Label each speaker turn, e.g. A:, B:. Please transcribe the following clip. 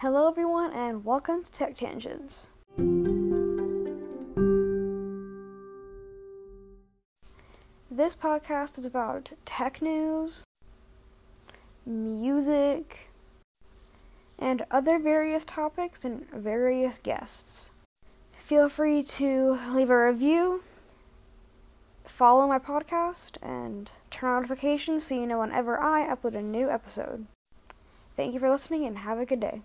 A: Hello, everyone, and welcome to Tech Tangents. This podcast is about tech news, music, and other various topics and various guests. Feel free to leave a review, follow my podcast, and turn on notifications so you know whenever I upload a new episode. Thank you for listening and have a good day.